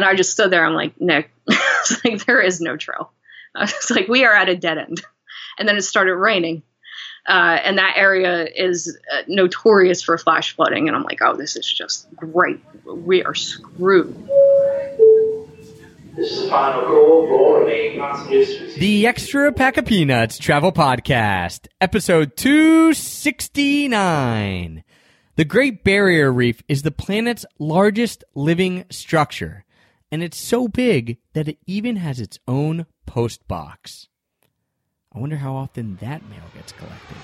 And I just stood there. I'm like, Nick, like there is no trail. I was like, we are at a dead end. And then it started raining. Uh, and that area is uh, notorious for flash flooding. And I'm like, oh, this is just great. We are screwed. This is final call for. The Extra Pack of Peanuts Travel Podcast, episode 269. The Great Barrier Reef is the planet's largest living structure, and it's so big that it even has its own post box. I wonder how often that mail gets collected.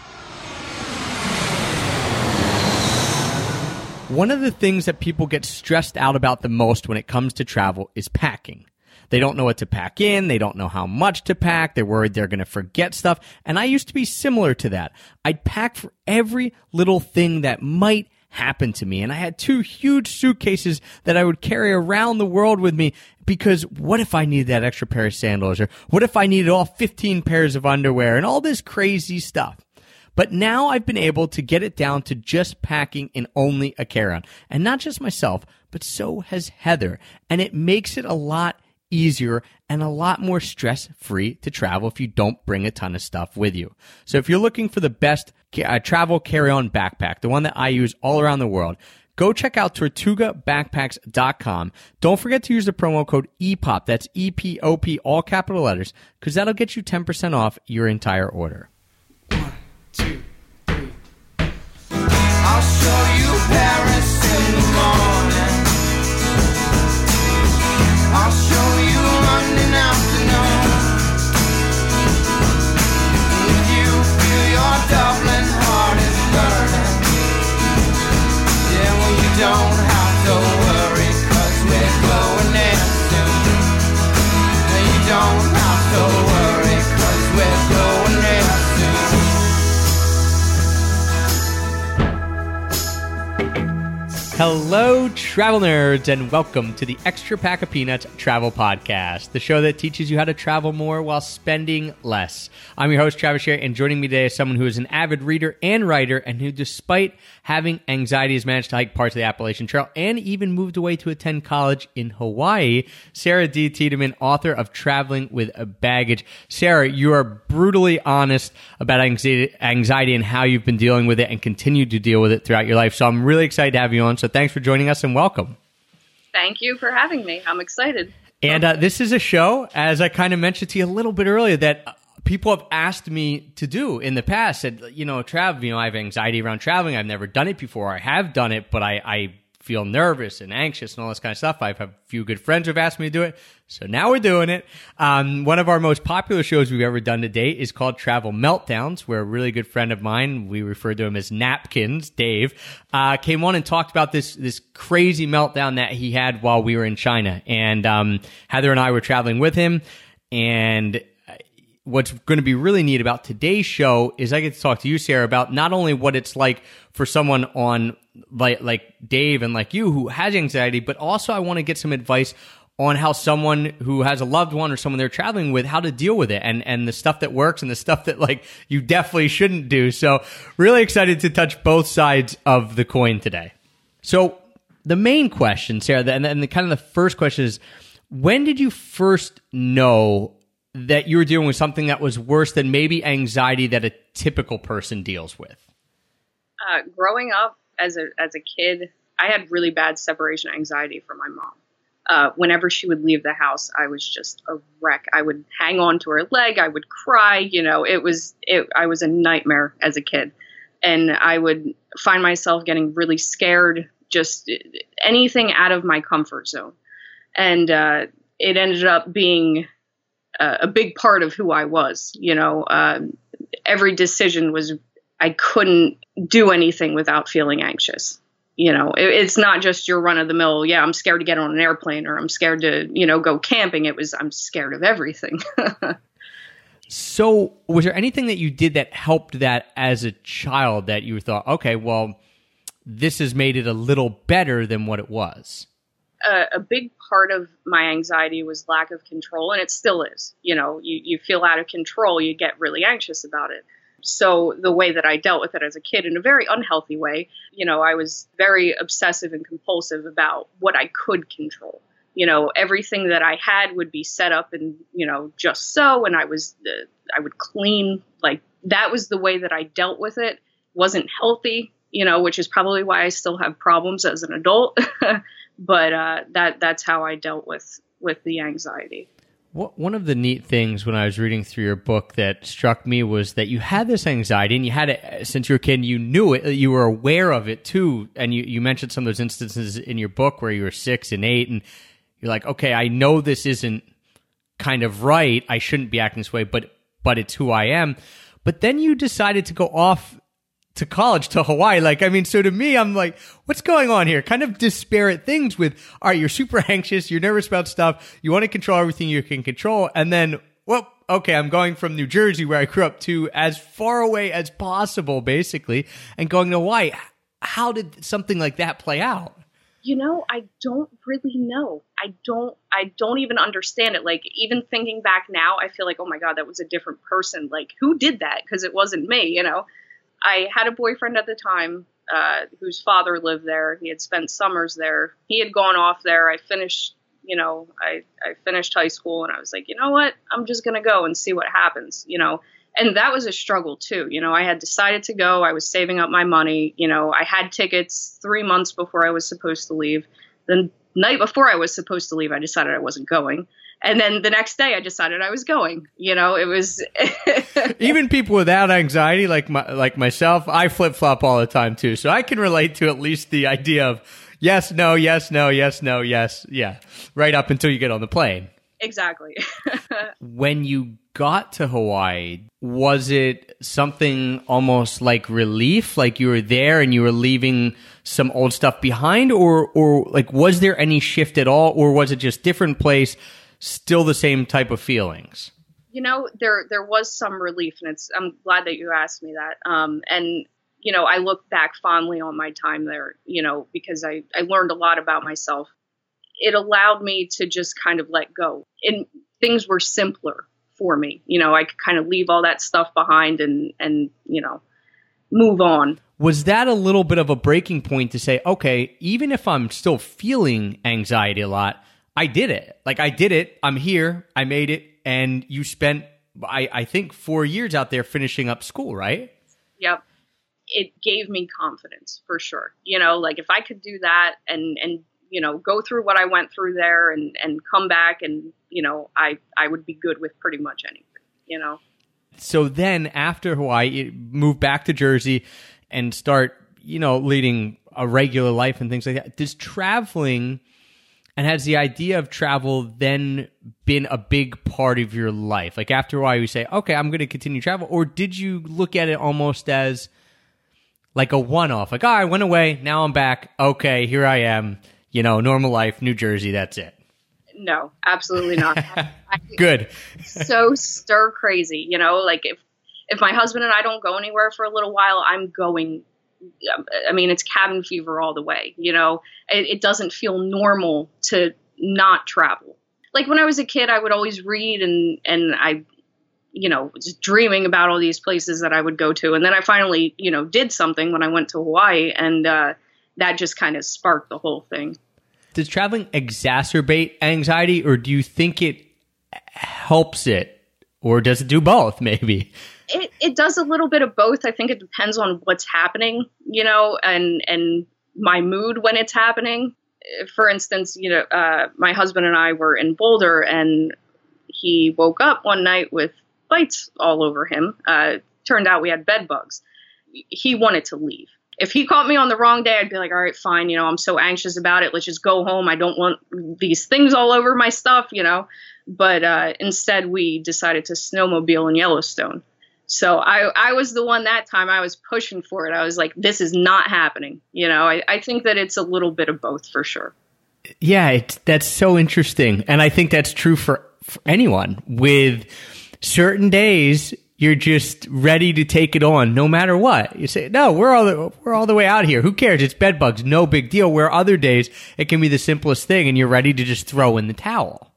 One of the things that people get stressed out about the most when it comes to travel is packing. They don't know what to pack in. They don't know how much to pack. They're worried they're going to forget stuff. And I used to be similar to that. I'd pack for every little thing that might happen to me. And I had two huge suitcases that I would carry around the world with me because what if I needed that extra pair of sandals or what if I needed all 15 pairs of underwear and all this crazy stuff? But now I've been able to get it down to just packing in only a carry-on. And not just myself, but so has Heather. And it makes it a lot easier and a lot more stress free to travel if you don't bring a ton of stuff with you. So if you're looking for the best uh, travel carry on backpack, the one that I use all around the world, go check out tortugabackpacks.com. Don't forget to use the promo code EPOP, that's E P O P, all capital letters, because that'll get you 10% off your entire order. One, two, three. I'll show you Paris Hello, travel nerds, and welcome to the Extra Pack of Peanuts Travel Podcast, the show that teaches you how to travel more while spending less. I'm your host, Travis Sherry, and joining me today is someone who is an avid reader and writer, and who, despite having anxiety, has managed to hike parts of the Appalachian Trail and even moved away to attend college in Hawaii. Sarah D. Tiedemann, author of Traveling with a Baggage. Sarah, you are brutally honest about anxiety, and how you've been dealing with it and continue to deal with it throughout your life. So I'm really excited to have you on. So thanks for joining us and welcome. Thank you for having me. I'm excited. And uh, this is a show, as I kind of mentioned to you a little bit earlier, that people have asked me to do in the past. Said, you know, travel. you know, I have anxiety around traveling. I've never done it before. I have done it, but I, I feel nervous and anxious and all this kind of stuff. I've had a few good friends who've asked me to do it. So now we're doing it. Um, one of our most popular shows we've ever done to date is called Travel Meltdowns, where a really good friend of mine, we refer to him as Napkins, Dave, uh, came on and talked about this, this crazy meltdown that he had while we were in China. And, um, Heather and I were traveling with him and what's going to be really neat about today's show is I get to talk to you, Sarah, about not only what it's like for someone on like like Dave and like you who has anxiety, but also I want to get some advice on how someone who has a loved one or someone they're traveling with how to deal with it and and the stuff that works and the stuff that like you definitely shouldn't do. So really excited to touch both sides of the coin today. So the main question, Sarah, and then the kind of the first question is when did you first know that you were dealing with something that was worse than maybe anxiety that a typical person deals with? Uh, growing up as a as a kid, I had really bad separation anxiety from my mom. Uh, whenever she would leave the house, I was just a wreck. I would hang on to her leg. I would cry. You know, it was it. I was a nightmare as a kid, and I would find myself getting really scared. Just anything out of my comfort zone, and uh, it ended up being a big part of who I was. You know, um, every decision was I couldn't do anything without feeling anxious. You know, it, it's not just your run of the mill. Yeah, I'm scared to get on an airplane, or I'm scared to you know go camping. It was I'm scared of everything. So, was there anything that you did that helped that as a child that you thought, okay, well, this has made it a little better than what it was? A, a big part of my anxiety was lack of control, and it still is. You know, you, you feel out of control, you get really anxious about it. So, the way that I dealt with it as a kid in a very unhealthy way, you know, I was very obsessive and compulsive about what I could control. You know, everything that I had would be set up and you know just so, and I was uh, I would clean like that was the way that I dealt with it. wasn't healthy, you know, which is probably why I still have problems as an adult. but uh, that that's how I dealt with with the anxiety. One of the neat things when I was reading through your book that struck me was that you had this anxiety and you had it since you were a kid you knew it, you were aware of it too. And you, you mentioned some of those instances in your book where you were six and eight and you're like, okay, I know this isn't kind of right. I shouldn't be acting this way, but, but it's who I am. But then you decided to go off to college to Hawaii. Like, I mean, so to me, I'm like, what's going on here? Kind of disparate things with, all right, you're super anxious, you're nervous about stuff, you want to control everything you can control, and then, well, okay, I'm going from New Jersey, where I grew up, to as far away as possible, basically, and going to Hawaii. How did something like that play out? You know, I don't really know. I don't I don't even understand it. Like even thinking back now, I feel like, oh my god, that was a different person. Like who did that? Because it wasn't me, you know. I had a boyfriend at the time uh, whose father lived there. He had spent summers there. He had gone off there. I finished, you know, I, I finished high school and I was like, you know what? I'm just going to go and see what happens, you know. And that was a struggle too. You know, I had decided to go. I was saving up my money. You know, I had tickets three months before I was supposed to leave. The night before I was supposed to leave, I decided I wasn't going and then the next day I decided I was going. You know, it was even people without anxiety, like my, like myself, I flip flop all the time too. So I can relate to at least the idea of yes, no, yes, no, yes, no, yes, yeah, right up until you get on the plane. Exactly. when you got to Hawaii, was it something almost like relief, like you were there and you were leaving some old stuff behind, or or like was there any shift at all, or was it just different place? Still the same type of feelings? You know, there there was some relief, and it's I'm glad that you asked me that. Um, and you know, I look back fondly on my time there. You know, because I I learned a lot about myself. It allowed me to just kind of let go, and things were simpler for me. You know, I could kind of leave all that stuff behind and and you know move on. Was that a little bit of a breaking point to say, okay, even if I'm still feeling anxiety a lot, I did it. Like I did it. I'm here. I made it. And you spent, I, I think, four years out there finishing up school, right? Yep. It gave me confidence for sure. You know, like if I could do that and and you know go through what I went through there and and come back and you know I I would be good with pretty much anything. You know. So then after Hawaii, move back to Jersey and start you know leading a regular life and things like that. Does traveling and has the idea of travel then been a big part of your life? Like after a while, you say, okay, I'm going to continue travel. Or did you look at it almost as like a one off? Like, oh, I went away. Now I'm back. Okay, here I am. You know, normal life, New Jersey. That's it. No, absolutely not. Good. so stir crazy. You know, like if, if my husband and I don't go anywhere for a little while, I'm going I mean, it's cabin fever all the way. You know, it, it, doesn't feel normal to not travel. Like when I was a kid, I would always read and and I, you know, was dreaming about all these places that I would go to, and then I finally, you know, did something when I went to Hawaii, and uh, that just kind of sparked the whole thing. Does traveling exacerbate anxiety, or do you think it helps it, or does it do both? Maybe. It, it does a little bit of both. I think it depends on what's happening, you know, and and my mood when it's happening. For instance, you know, uh, my husband and I were in Boulder, and he woke up one night with bites all over him. Uh, turned out we had bed bugs. He wanted to leave. If he caught me on the wrong day, I'd be like, all right, fine. You know, I'm so anxious about it. Let's just go home. I don't want these things all over my stuff, you know. But uh, instead, we decided to snowmobile in Yellowstone. So I, I was the one that time I was pushing for it. I was like, this is not happening. You know, I, I think that it's a little bit of both for sure. Yeah, it, that's so interesting. And I think that's true for, for anyone with certain days. You're just ready to take it on no matter what. You say, no, we're all the, we're all the way out here. Who cares? It's bed bugs. No big deal. Where other days it can be the simplest thing and you're ready to just throw in the towel.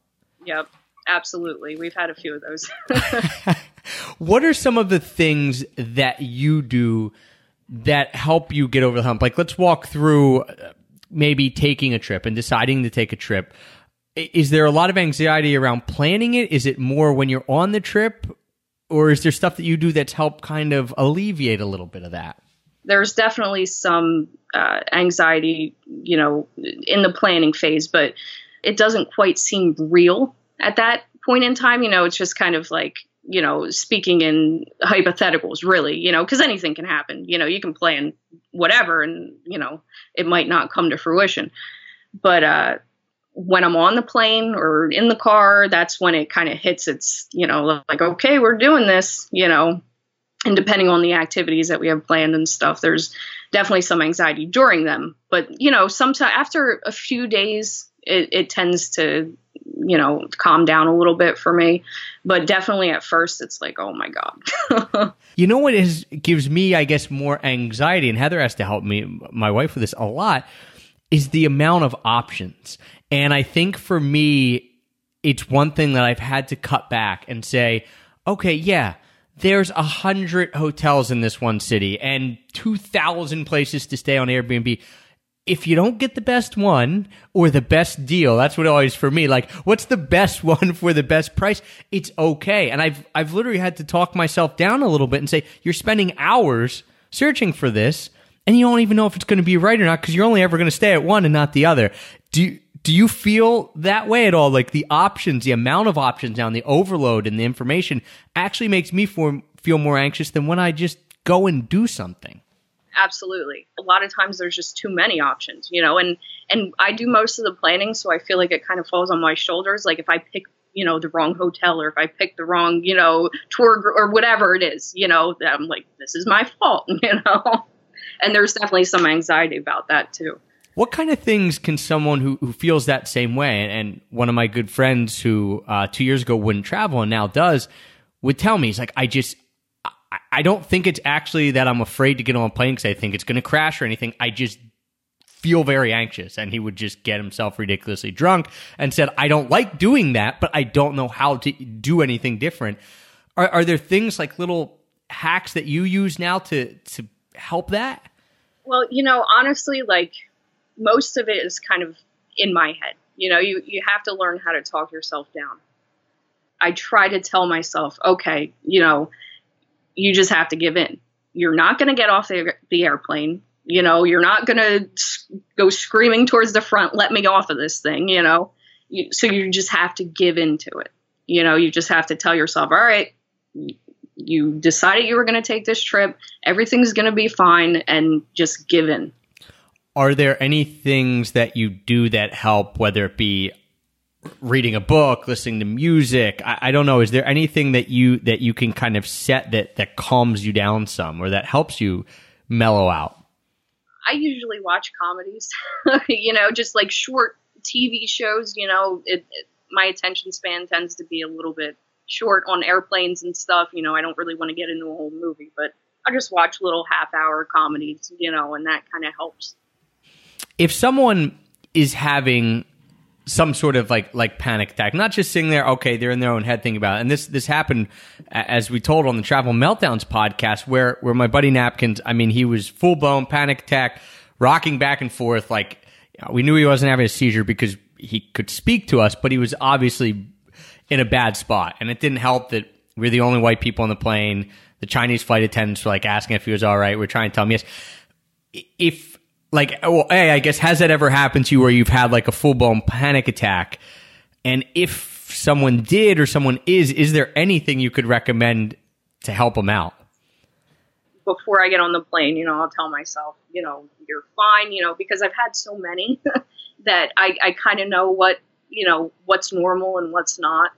Yep absolutely. We've had a few of those. what are some of the things that you do that help you get over the hump? Like, let's walk through uh, maybe taking a trip and deciding to take a trip. Is there a lot of anxiety around planning it? Is it more when you're on the trip? Or is there stuff that you do that's helped kind of alleviate a little bit of that? there's definitely some uh, anxiety, you know, in the planning phase, but it doesn't quite seem real at that point in time. You know, it's just kind of like, you know, speaking in hypotheticals, really, you know, because anything can happen. You know, you can plan whatever and, you know, it might not come to fruition. But uh, when I'm on the plane or in the car, that's when it kind of hits its, you know, like, okay, we're doing this, you know, and depending on the activities that we have planned and stuff there's definitely some anxiety during them but you know sometimes after a few days it, it tends to you know calm down a little bit for me but definitely at first it's like oh my god You know what is gives me, I guess, more anxiety, and Heather has to help me, my wife, with this a lot, is the amount of options. And I think for me, it's one thing that I've had to cut back and say, okay, yeah, there's a hundred hotels in this one city and two thousand places to stay on Airbnb. If you don't get the best one or the best deal, that's what always for me. Like, what's the best one for the best price? It's okay. And I've I've literally had to talk myself down a little bit and say, you're spending hours searching for this, and you don't even know if it's going to be right or not because you're only ever going to stay at one and not the other. Do you, do you feel that way at all? Like the options, the amount of options now, and the overload and the information actually makes me for, feel more anxious than when I just go and do something. Absolutely. A lot of times there's just too many options you know and and i do most of the planning so i feel like it kind of falls on my shoulders. Like if i pick you know the wrong hotel or if i pick the wrong you know tour gr- or whatever it is you know i'm like this is my fault you know? And there's definitely some anxiety about that too. What kind of things can someone who, who feels that same way, and, and one of my good friends who uh, two years ago wouldn't travel and now does, would tell me, he's like, I just, I, don't think it's actually that I'm afraid to get on a plane because I think it's going to crash or anything. I just feel very anxious. And he would just get himself ridiculously drunk and said, I don't like doing that, but I don't know how to do anything different. Are, are there things like little hacks that you use now to, to help that? Well, you know, honestly, like most of it is kind of in my head. You know, you, you have to learn how to talk yourself down. I try to tell myself, okay, you know, you just have to give in. You're not going to get off the, the airplane. You know, you're not going to go screaming towards the front, let me off of this thing, you know. You, so you just have to give in to it. You know, you just have to tell yourself, all right, you decided you were going to take this trip. Everything's going to be fine and just give in. are there any things that you do that help whether it be reading a book listening to music I, I don't know is there anything that you that you can kind of set that that calms you down some or that helps you mellow out I usually watch comedies, you know, just like short TV shows. You know, it, it, my attention span tends to be a little bit short on airplanes and stuff. You know, I don't really want to get into a whole movie, but I just watch little half hour comedies, you know, and that kind of helps. if someone is having some sort of like like panic attack, not just sitting there, okay, they're in their own head thinking about it. And this this happened as we told on the Travel Meltdowns podcast, where where my buddy Napkins, I mean, he was full blown panic attack, rocking back and forth. Like we knew he wasn't having a seizure because he could speak to us, but he was obviously in a bad spot. And it didn't help that we're the only white people on the plane. The Chinese flight attendants were like asking if he was all right. We're trying to tell him yes. If like, well, hey, I guess has that ever happened to you where you've had like a full blown panic attack? And if someone did or someone is, is there anything you could recommend to help them out? Before I get on the plane, you know, I'll tell myself, you know, you're fine, you know, because I've had so many that I, I kind of know what, you know, what's normal and what's not.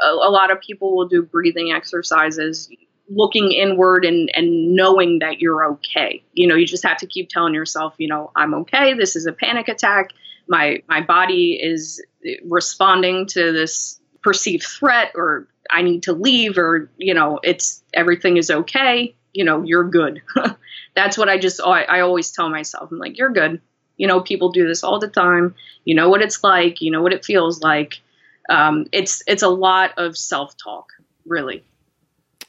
A, a lot of people will do breathing exercises, looking inward and, and knowing that you're okay. You know, you just have to keep telling yourself, you know, I'm okay. This is a panic attack. My my body is responding to this perceived threat or I need to leave or, you know, it's everything is okay. You know, you're good. That's what I just I, I always tell myself. I'm like, you're good. You know, people do this all the time. You know what it's like. You know what it feels like. Um, it's it's a lot of self talk, really.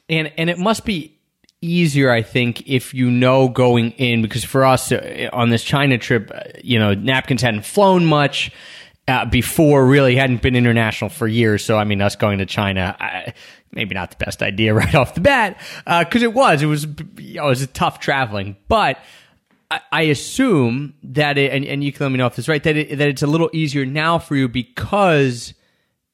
And and it must be easier i think if you know going in because for us uh, on this china trip uh, you know napkins hadn't flown much uh, before really hadn't been international for years. So I mean, us going to China, I, maybe not the best idea right off the bat because it was it was you know, it was tough traveling, but. I- I assume that it, and, and you can let me know if this is right, that, it, that it's a little easier now for you because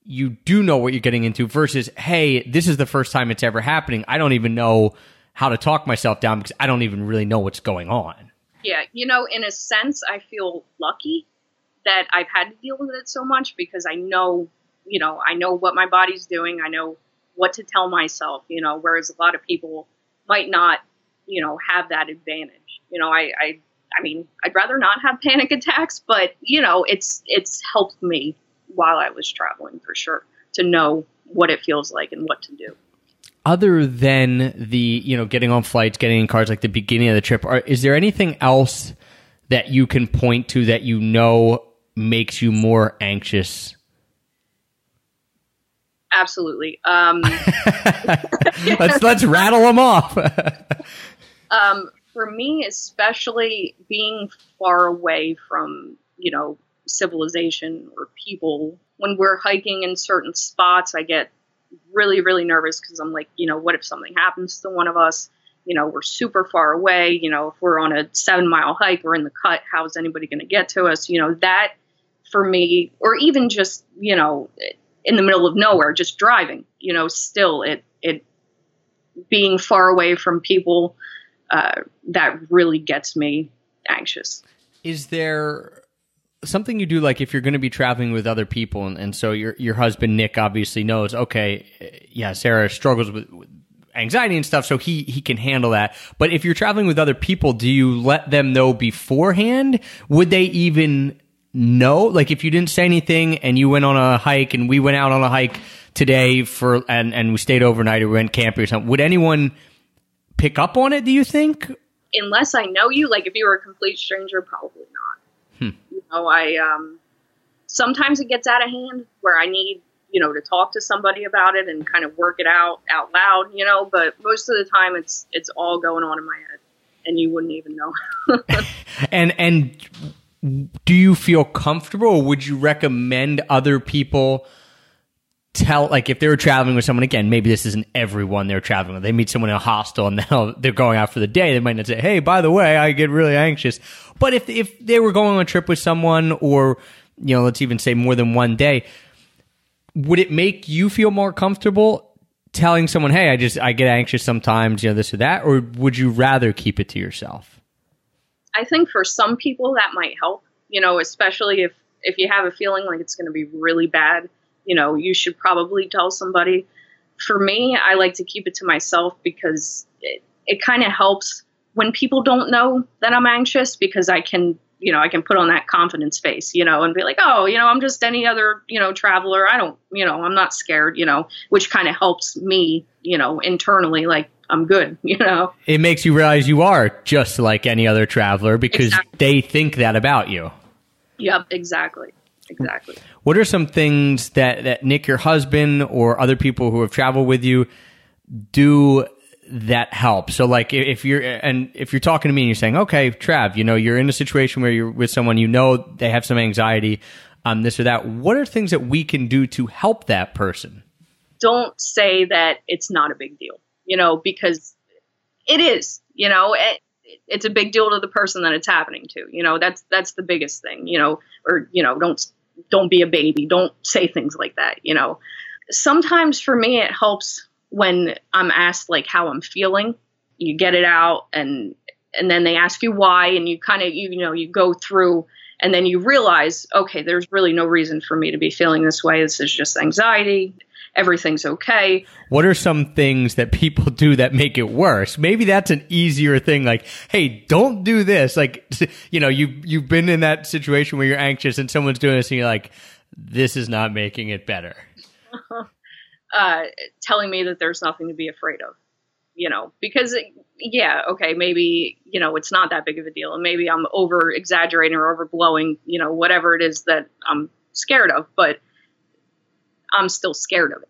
you do know what you're getting into versus, hey, this is the first time it's ever happening. I don't even know how to talk myself down because I don't even really know what's going on. Yeah, you know, in a sense, I feel lucky that I've had to deal with it so much because I know, you know, I know what my body's doing. I know what to tell myself, you know, whereas a lot of people might not, you know, have that advantage. You know, I, I, I mean, I'd rather not have panic attacks, but you know, it's it's helped me while I was traveling for sure to know what it feels like and what to do. Other than the, you know, getting on flights, getting in cars like the beginning of the trip, are, is there anything else that you can point to that you know makes you more anxious? Absolutely. Um, let's let's rattle them off. um, for me, especially being far away from, you know, civilization or people, when we're hiking in certain spots, I get really, really nervous because I'm like, you know, what if something happens to one of us? You know, we're super far away. You know, if we're on a seven mile hike, we're in the cut, how's anybody going to get to us? You know, that for me, or even just, you know, in the middle of nowhere, just driving, you know, still it, it, being far away from people, uh, that really gets me anxious. is there something you do like if you're going to be traveling with other people and, and so your your husband Nick obviously knows okay eh, yeah Sarah struggles with, with anxiety and stuff so he he can handle that. But if you're traveling with other people do you let them know beforehand? Would they even know? Like if you didn't say anything and you went on a hike and we went out on a hike today for and and we stayed overnight or we went camping or something would anyone pick up on it do you think? Unless I know you, like if you were a complete stranger, probably know, I um, sometimes it gets out of hand where I need you know to talk to somebody about it and kind of work it out out loud. You know, but most of the time it's it's all going on in my head, and you wouldn't even know. And and do you feel comfortable or would you recommend other people tell like if they were traveling with someone again maybe this isn't everyone they're traveling with. They meet someone in a hostel and they'll, they're going out for the day. They might not say hey by the way i get really anxious. But if if they were going on a trip with someone or you know let's even say more than one day would it make you feel more comfortable telling someone hey i just i get anxious sometimes you know this or that or would you rather keep it to yourself? I think for some people that might help, you know, especially if if you have a feeling like it's going to be really bad, you know, you should probably tell somebody. For me, I like to keep it to myself because it, it kind of helps when people don't know that I'm anxious because I can, you know, I can put on that confidence face, you know, and be like, oh, you know, I'm just any other, you know, traveler. I don't, you know, I'm not scared, you know, which kind of helps me, you know, internally, like I'm good, you know. it makes you realize you are just like any other traveler because Exactly. they think that about you. Yep, exactly. Exactly. What are some things that, that Nick, your husband, or other people who have traveled with you do that help? So, like, if you're and if you're talking to me and you're saying, "Okay, Trav, you know, you're in a situation where you're with someone you know they have some anxiety, um, this or that. What are things that we can do to help that person?" don't say that it's not a big deal, you know, because it is, you know, it, it's a big deal to the person that it's happening to, you know, that's, that's the biggest thing, you know, or, you know, don't, don't be a baby. Don't say things like that, you know. Sometimes for me, it helps when I'm asked like how I'm feeling. You get it out and, and then they ask you why and you kind of, you, you know, you go through and then you realize, okay, there's really no reason for me to be feeling this way. This is just anxiety. Everything's okay. What are some things that people do that make it worse? Maybe that's an easier thing. Like, hey, don't do this. Like, you know, you you've been in that situation where you're anxious and someone's doing this, and you're like, this is not making it better. uh, telling me that there's nothing to be afraid of, you know, because yeah, okay, maybe you know it's not that big of a deal, and maybe I'm over exaggerating or overblowing, you know, whatever it is that I'm scared of, but I'm still scared of it.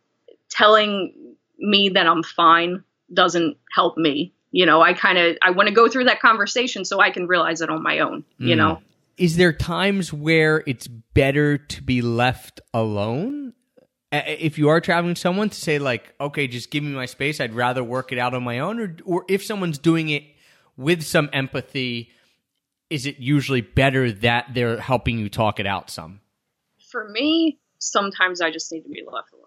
Telling me that I'm fine doesn't help me. You know, I kind of I want to go through that conversation so I can realize it on my own. You mm. know, is there times where it's better to be left alone? If you are traveling with someone to say like, okay, just give me my space. I'd rather work it out on my own, or or if someone's doing it with some empathy, is it usually better that they're helping you talk it out some? for me, sometimes I just need to be left alone.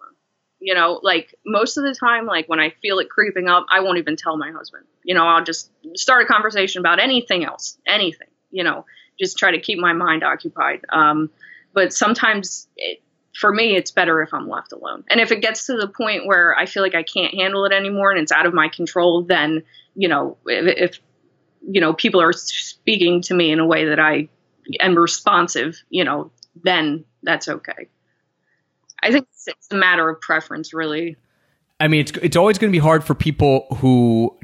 You know, like most of the time, like when I feel it creeping up, I won't even tell my husband. You know, I'll just start a conversation about anything else, anything, you know, just try to keep my mind occupied. Um, but sometimes it, for me, it's better if I'm left alone. And if it gets to the point where I feel like I can't handle it anymore and it's out of my control, then, you know, if, if you know, people are speaking to me in a way that I am responsive, you know, then that's okay. I think it's, a matter of preference, really. I mean, it's it's always going to be hard for people who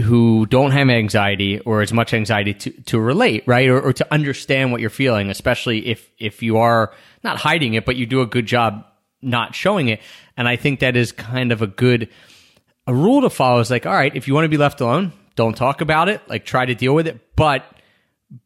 who don't have anxiety or as much anxiety to, to relate, right, or, or to understand what you're feeling, especially if if you are not hiding it, but you do a good job not showing it. And I think that is kind of a good a rule to follow. Is like, all right, if you want to be left alone, don't talk about it. Like, try to deal with it, but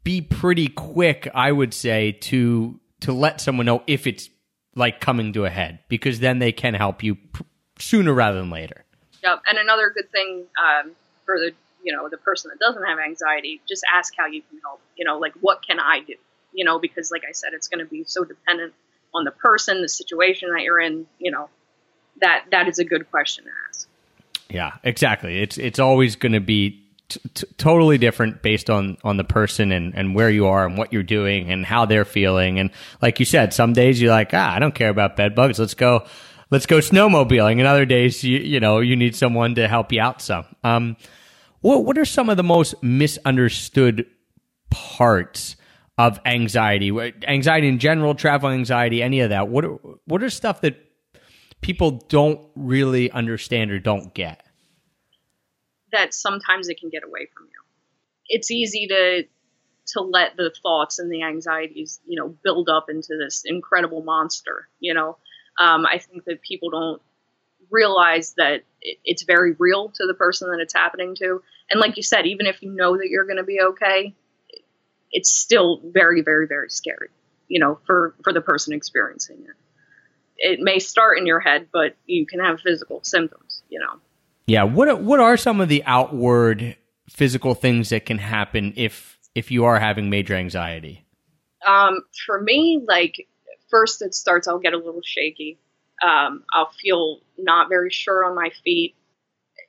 be pretty quick, I would say, to to let someone know if it's like coming to a head, because then they can help you pr- sooner rather than later. Yep. And another good thing um, for the you know the person that doesn't have anxiety, just ask how you can help. You know, like what can I do? You know, because like I said, it's going to be so dependent on the person, the situation that you're in. You know, that that is a good question to ask. Yeah, exactly. It's it's always going to be t- totally different based on on the person and and where you are and what you're doing and how they're feeling. And like you said, some days you're like, ah, I don't care about bed bugs. Let's go. Let's go snowmobiling. And other days, you you know, you need someone to help you out some. Um, what what are some of the most misunderstood parts of anxiety? Anxiety in general, travel anxiety, any of that. What what are stuff that people don't really understand or don't get? That sometimes it can get away from you. It's easy to to let the thoughts and the anxieties, you know, build up into this incredible monster. You know, um, I think that people don't realize that it, it's very real to the person that it's happening to. And like you said, even if you know that you're going to be okay, it's still very, very, very scary. You know, for for the person experiencing it. It may start in your head, but you can have physical symptoms. You know. Yeah, what what are some of the outward physical things that can happen if if you are having major anxiety? Um, for me, like first it starts, I'll get a little shaky. Um, I'll feel not very sure on my feet.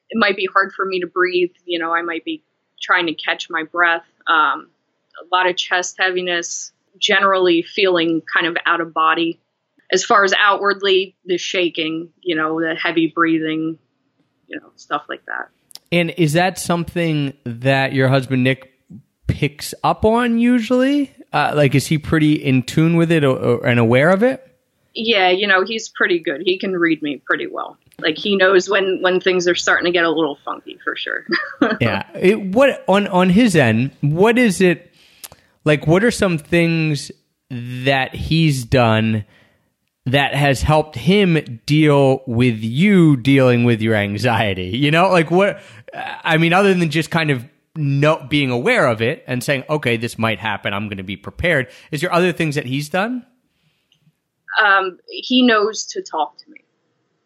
It might be hard for me to breathe. You know, I might be trying to catch my breath. Um, a lot of chest heaviness. Generally feeling kind of out of body. As far as outwardly, the shaking. You know, the heavy breathing. You know, stuff like that. And is that something that your husband Nick picks up on usually? Uh, like, is he pretty in tune with it or, or, and aware of it? Yeah, you know, he's pretty good. He can read me pretty well. Like he knows when when things are starting to get a little funky for sure. yeah. It, what on on his end? What is it like? What are some things that he's done that has helped him deal with you dealing with your anxiety? You know, like what? I mean, other than just kind of no being aware of it and saying, okay, this might happen. I'm going to be prepared. Is there other things that he's done? um, he knows to talk to me.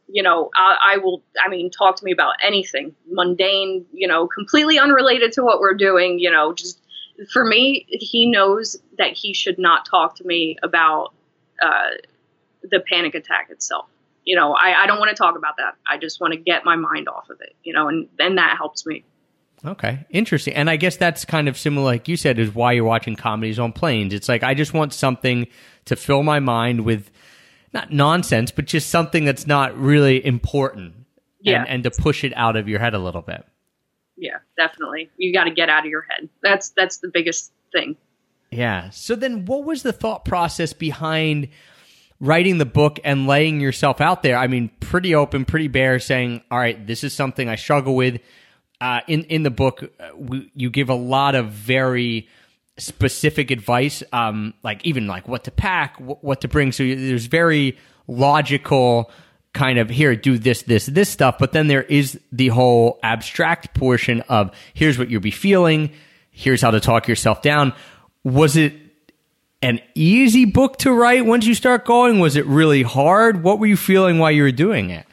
You know, I, I will. I mean, talk to me about anything mundane. You know, completely unrelated to what we're doing. You know, just for me, he knows that he should not talk to me about uh, the panic attack itself. You know, I, I don't want to talk about that. I just want to get my mind off of it. You know, and and that helps me. Okay, interesting. And I guess that's kind of similar, like you said, is why you're watching comedies on planes. It's like I just want something to fill my mind with not nonsense, but just something that's not really important. Yeah. And, and to push it out of your head a little bit. Yeah, definitely. You got to get out of your head. That's that's the biggest thing. Yeah. So then what was the thought process behind writing the book and laying yourself out there? I mean, pretty open, pretty bare, saying, all right, this is something I struggle with. Uh, in, in the book, uh, we, you give a lot of very specific advice, um, like even like what to pack, wh- what to bring. So there's very logical kind of here, do this, this, this stuff. But then there is the whole abstract portion of here's what you'll be feeling. Here's how to talk yourself down. Was it an easy book to write once you start going? Was it really hard? What were you feeling while you were doing it?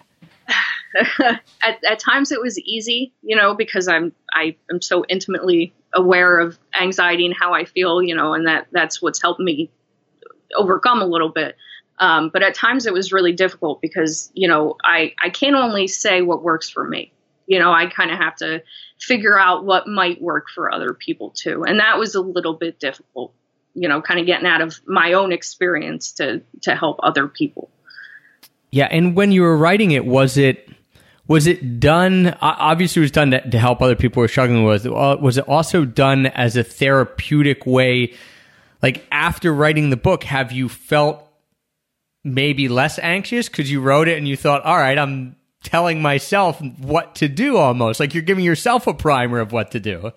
at, at times it was easy, you know, because I'm I am so intimately aware of anxiety and how I feel, you know, and that that's what's helped me overcome a little bit. Um, but at times it was really difficult because you know I I can't only say what works for me. You know, I kind of have to figure out what might work for other people too, and that was a little bit difficult. You know, kind of getting out of my own experience to to help other people. Yeah, and when you were writing it, was it was it done? Obviously, it was done to, to help other people who were struggling with. Uh, was it also done as a therapeutic way? Like after writing the book, have you felt maybe less anxious because you wrote it and you thought, all right, I'm telling myself what to do almost like you're giving yourself a primer of what to do.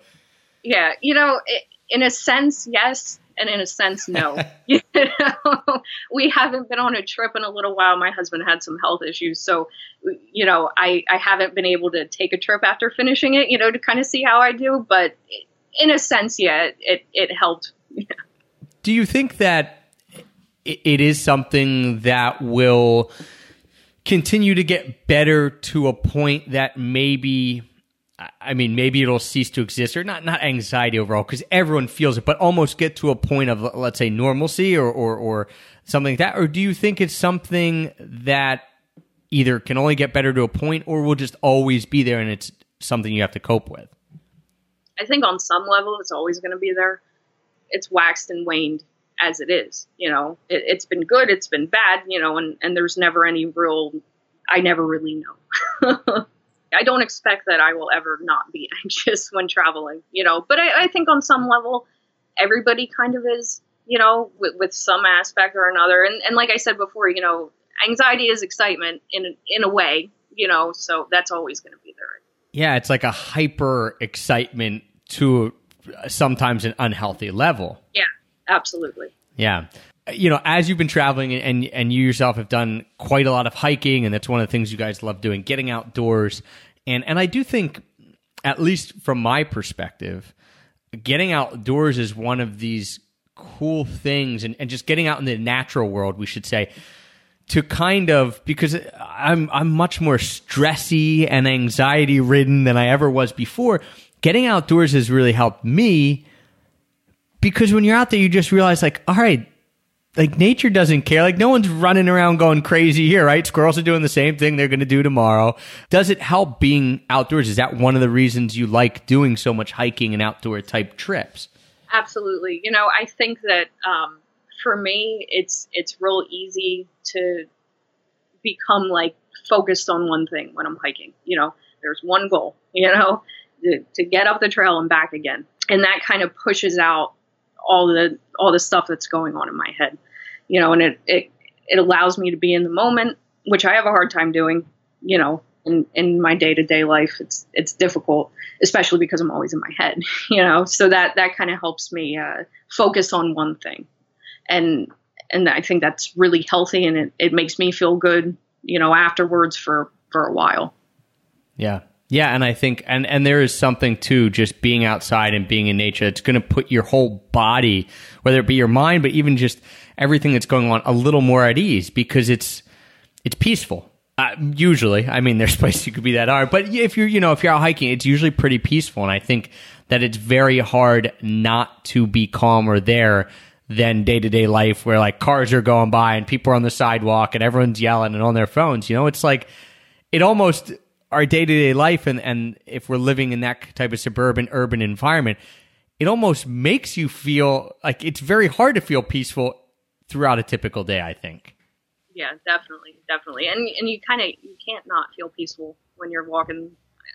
Yeah, you know, in a sense, yes, and in a sense, no. you know, we haven't been on a trip in a little while. My husband had some health issues, so you know, I I haven't been able to take a trip after finishing it, you know, to kind of see how I do. But in a sense, yeah, it it helped. Do you think that it is something that will continue to get better to a point that maybe I mean maybe it'll cease to exist or not not anxiety overall because everyone feels it but almost get to a point of let's say normalcy or, or or something like that or do you think it's something that either can only get better to a point or will just always be there and it's something you have to cope with I think on some level it's always going to be there it's waxed and waned as it is. You know, it, has been good, it's been bad, you know, and, and there's never any real, I never really know. I don't expect that I will ever not be anxious when traveling, you know, but I, I think on some level, everybody kind of is, you know, with, with some aspect or another. And, and like I said before, you know, anxiety is excitement in, in a way, you know, so that's always going to be there. Yeah, it's like a hyper excitement to sometimes an unhealthy level. Yeah, absolutely. Yeah. You know, as you've been traveling and and you yourself have done quite a lot of hiking, and that's one of the things you guys love doing, getting outdoors. And and I do think, at least from my perspective, getting outdoors is one of these cool things, and, and just getting out in the natural world, we should say, to kind of because I'm I'm much more stressy and anxiety ridden than I ever was before. Getting outdoors has really helped me because when you're out there, you just realize, like, all right, like nature doesn't care. Like no one's running around going crazy here, right? Squirrels are doing the same thing they're going to do tomorrow. Does it help being outdoors? Is that one of the reasons you like doing so much hiking and outdoor type trips? Absolutely. You know, I think that um, for me, it's it's real easy to become like focused on one thing when I'm hiking. You know, there's one goal. You know, to, to get up the trail and back again, and that kind of pushes out all the all the stuff that's going on in my head, you know, and it it it allows me to be in the moment, which I have a hard time doing, you know, in in my day to day life. It's it's difficult, especially because I'm always in my head, you know. So that that kind of helps me uh, focus on one thing, and and I think that's really healthy, and it it makes me feel good, you know, afterwards for for a while. Yeah, yeah, and I think and and there is something to just being outside and being in nature. It's going to put your whole body, whether it be your mind, but even just everything that's going on, a little more at ease because it's it's peaceful. Uh, usually, I mean, there's places you could be that hard, but if you're you know if you're out hiking, it's usually pretty peaceful, and I think that it's very hard not to be calmer there than day to day life where like cars are going by and people are on the sidewalk and everyone's yelling and on their phones. You know, it's like it almost our day to day life, and, and if we're living in that type of suburban urban environment, it almost makes you feel like it's very hard to feel peaceful throughout a typical day. I think. Yeah, definitely, definitely, and and you kind of you can't not feel peaceful when you're walking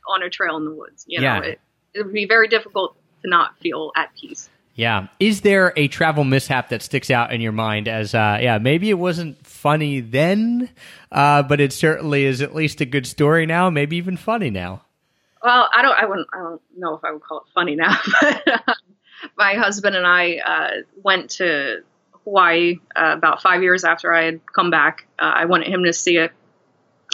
on a trail in the woods. You know, yeah. it, it would be very difficult to not feel at peace. Yeah. Is there a travel mishap that sticks out in your mind as, uh, yeah, maybe it wasn't funny then, uh, but it certainly is at least a good story now, maybe even funny now? Well, I don't, I wouldn't, I don't know if I would call it funny now, but uh, my husband and I uh, went to Hawaii uh, about five years after I had come back. Uh, I wanted him to see it.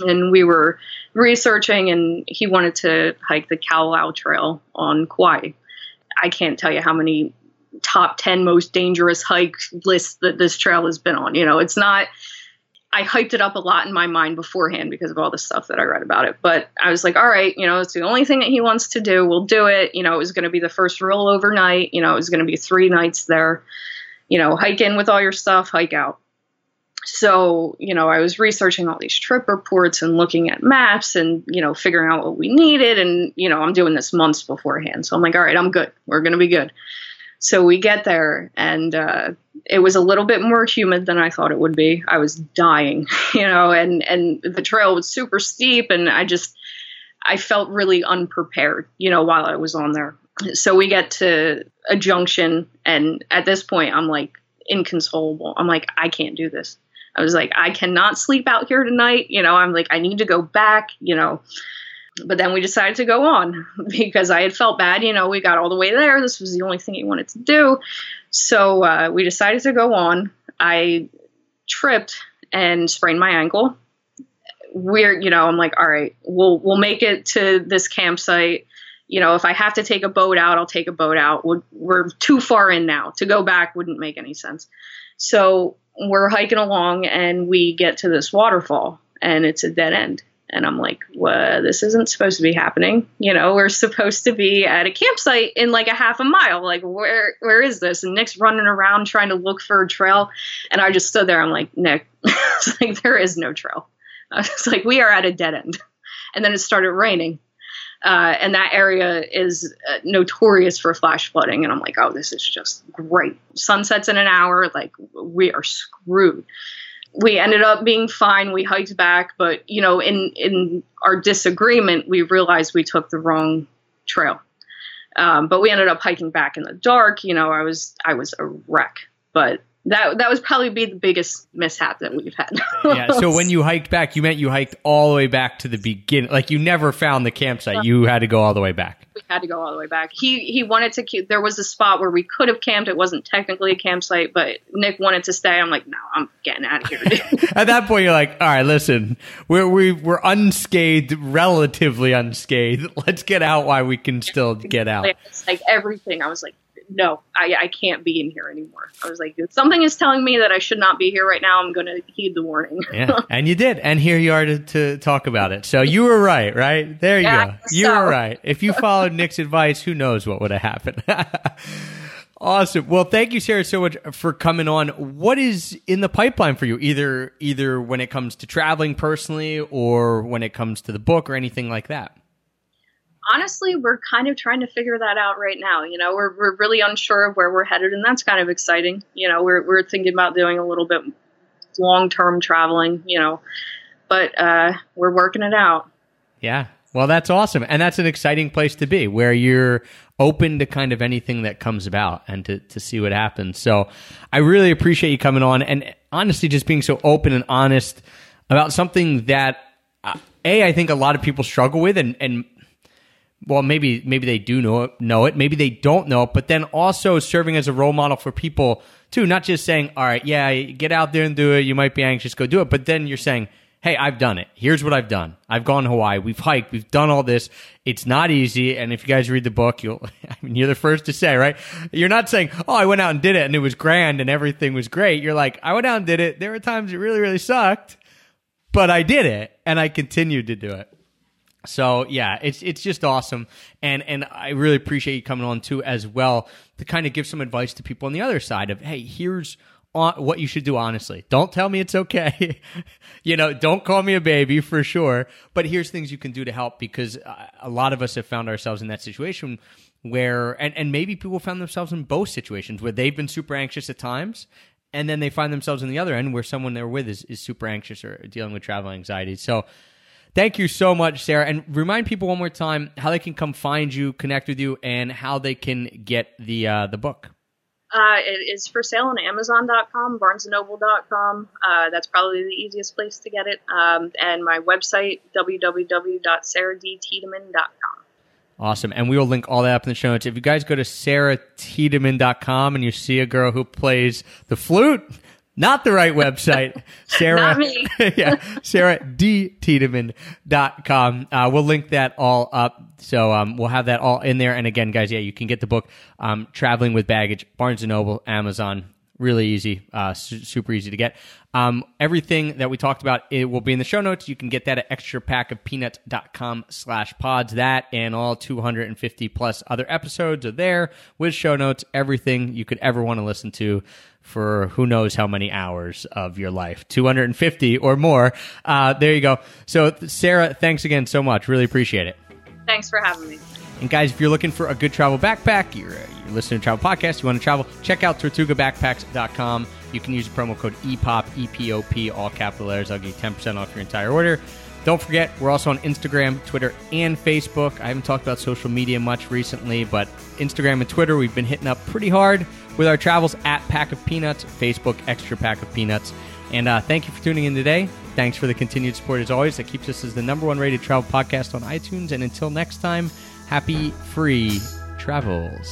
And we were researching, and he wanted to hike the Kalalau Trail on Kauai. I can't tell you how many top 10 most dangerous hike list that this trail has been on. You know, it's not, I hyped it up a lot in my mind beforehand because of all the stuff that I read about it. But I was like, all right, you know, it's the only thing that he wants to do. We'll do it. You know, it was going to be the first real overnight. You know, it was going to be three nights there. You know, hike in with all your stuff, hike out. So, you know, I was researching all these trip reports and looking at maps and, you know, figuring out what we needed. And, you know, I'm doing this months beforehand. So I'm like, all right, I'm good. We're going to be good. So we get there, and uh, it was a little bit more humid than I thought it would be. I was dying, you know, and and the trail was super steep, and I just I felt really unprepared, you know, while I was on there. So we get to a junction, and at this point, I'm like inconsolable. I'm like, I can't do this. I was like, I cannot sleep out here tonight. You know, I'm like, I need to go back. You know, but then we decided to go on because I had felt bad. You know, we got all the way there. This was the only thing he wanted to do. So uh, we decided to go on. I tripped and sprained my ankle. We're, you know, I'm like, all right, we'll we'll make it to this campsite. You know, if I have to take a boat out, I'll take a boat out. We're, we're too far in now. To go back wouldn't make any sense. So we're hiking along and we get to this waterfall and it's a dead end and I'm like, well, this isn't supposed to be happening. You know, we're supposed to be at a campsite in like a half a mile. Like, where where is this? And Nick's running around trying to look for a trail. And I just stood there. I'm like, Nick, like, there is no trail. I was like, we are at a dead end. And then it started raining. Uh, and that area is uh, notorious for flash flooding. And I'm like, oh, this is just great. Sunsets in an hour. Like, we are screwed we ended up being fine. We hiked back, but you know, in in our disagreement, we realized we took the wrong trail. Um, but we ended up hiking back in the dark. You know, I was I was a wreck, but that that was probably be the biggest mishap that we've had. yeah. So when you hiked back, you meant you hiked all the way back to the beginning. Like you never found the campsite. You had to go all the way back. We had to go all the way back. He he wanted to keep. There was a spot where we could have camped. It wasn't technically a campsite, but Nick wanted to stay. I'm like, no, I'm getting out of here. At that point, you're like, all right, listen, we're we, we're unscathed, relatively unscathed. Let's get out while we can still get out. It's like everything. I was like, no, I, I can't be in here anymore. I was like, something is telling me that I should not be here right now. I'm going to heed the warning. yeah, and you did, and here you are to, to talk about it. So you were right, right? There you Yeah, go. You so- were right. If you followed Nick's advice, who knows what would have happened. Awesome. Well, thank you, Sarah, so much for coming on. What is in the pipeline for you, either either when it comes to traveling personally, or when it comes to the book, or anything like that? Honestly, we're kind of trying to figure that out right now. You know, we're, we're really unsure of where we're headed, and that's kind of exciting. You know, we're, we're thinking about doing a little bit long term traveling, you know, but uh, we're working it out. Yeah. Well, that's awesome. And that's an exciting place to be where you're open to kind of anything that comes about and to, to see what happens. So I really appreciate you coming on and honestly just being so open and honest about something that, uh, A, I think a lot of people struggle with and, and well, maybe maybe they do know it, know it, maybe they don't know it, but then also serving as a role model for people too, not just saying, "All right, yeah, get out there and do it. You might be anxious, go do it," but then you're saying, "Hey, I've done it. Here's what I've done. I've gone to Hawaii. We've hiked. We've done all this. It's not easy." And if you guys read the book, you'll I mean, you're the first to say, right? You're not saying, "Oh, I went out and did it and it was grand and everything was great." You're like, "I went out and did it. There were times it really really sucked, but I did it and I continued to do it." So yeah, it's it's just awesome, and and I really appreciate you coming on too as well to kind of give some advice to people on the other side of hey, here's what you should do honestly. Don't tell me it's okay, you know. Don't call me a baby for sure, but here's things you can do to help because uh, a lot of us have found ourselves in that situation where and and maybe people found themselves in both situations where they've been super anxious at times and then they find themselves on the other end where someone they're with is, is super anxious or dealing with travel anxiety. So Thank you so much, Sarah. And remind people one more time how they can come find you, connect with you, and how they can get the uh, the book. Uh, it is for sale on Amazon.com, BarnesandNoble.com. Uh, that's probably the easiest place to get it. Um, and my website, www.sarahdtiedemann.com. Awesome. And we will link all that up in the show notes. If you guys go to sarah.tiedemann.com and you see a girl who plays the flute, not the right website. Sarah, yeah, Sarah D Tiedemann.com. Uh, we'll link that all up. So, um, we'll have that all in there. And again, guys, yeah, you can get the book, um, Traveling with Baggage, Barnes and Noble, Amazon. Really easy, uh, su- super easy to get. Um, everything that we talked about, it will be in the show notes. You can get that at extrapackofpeanuts.com slash pods. That and all 250 plus other episodes are there with show notes, everything you could ever want to listen to for who knows how many hours of your life 250 or more uh, there you go so sarah thanks again so much really appreciate it Thanks for having me. and guys if you're looking for a good travel backpack you're, uh, you're listening to travel podcast you want to travel check out tortugabackpacks.com you can use the promo code EPOP, E-P-O-P, all capital letters. I'll you 10% off your entire order. Don't forget, we're also on Instagram, Twitter, and Facebook. I haven't talked about social media much recently, but Instagram and Twitter, we've been hitting up pretty hard with our travels at Pack of Peanuts, Facebook, Extra Pack of Peanuts. And uh, thank you for tuning in today. Thanks for the continued support as always. That keeps us as the number one rated travel podcast on iTunes. And until next time, happy free travels.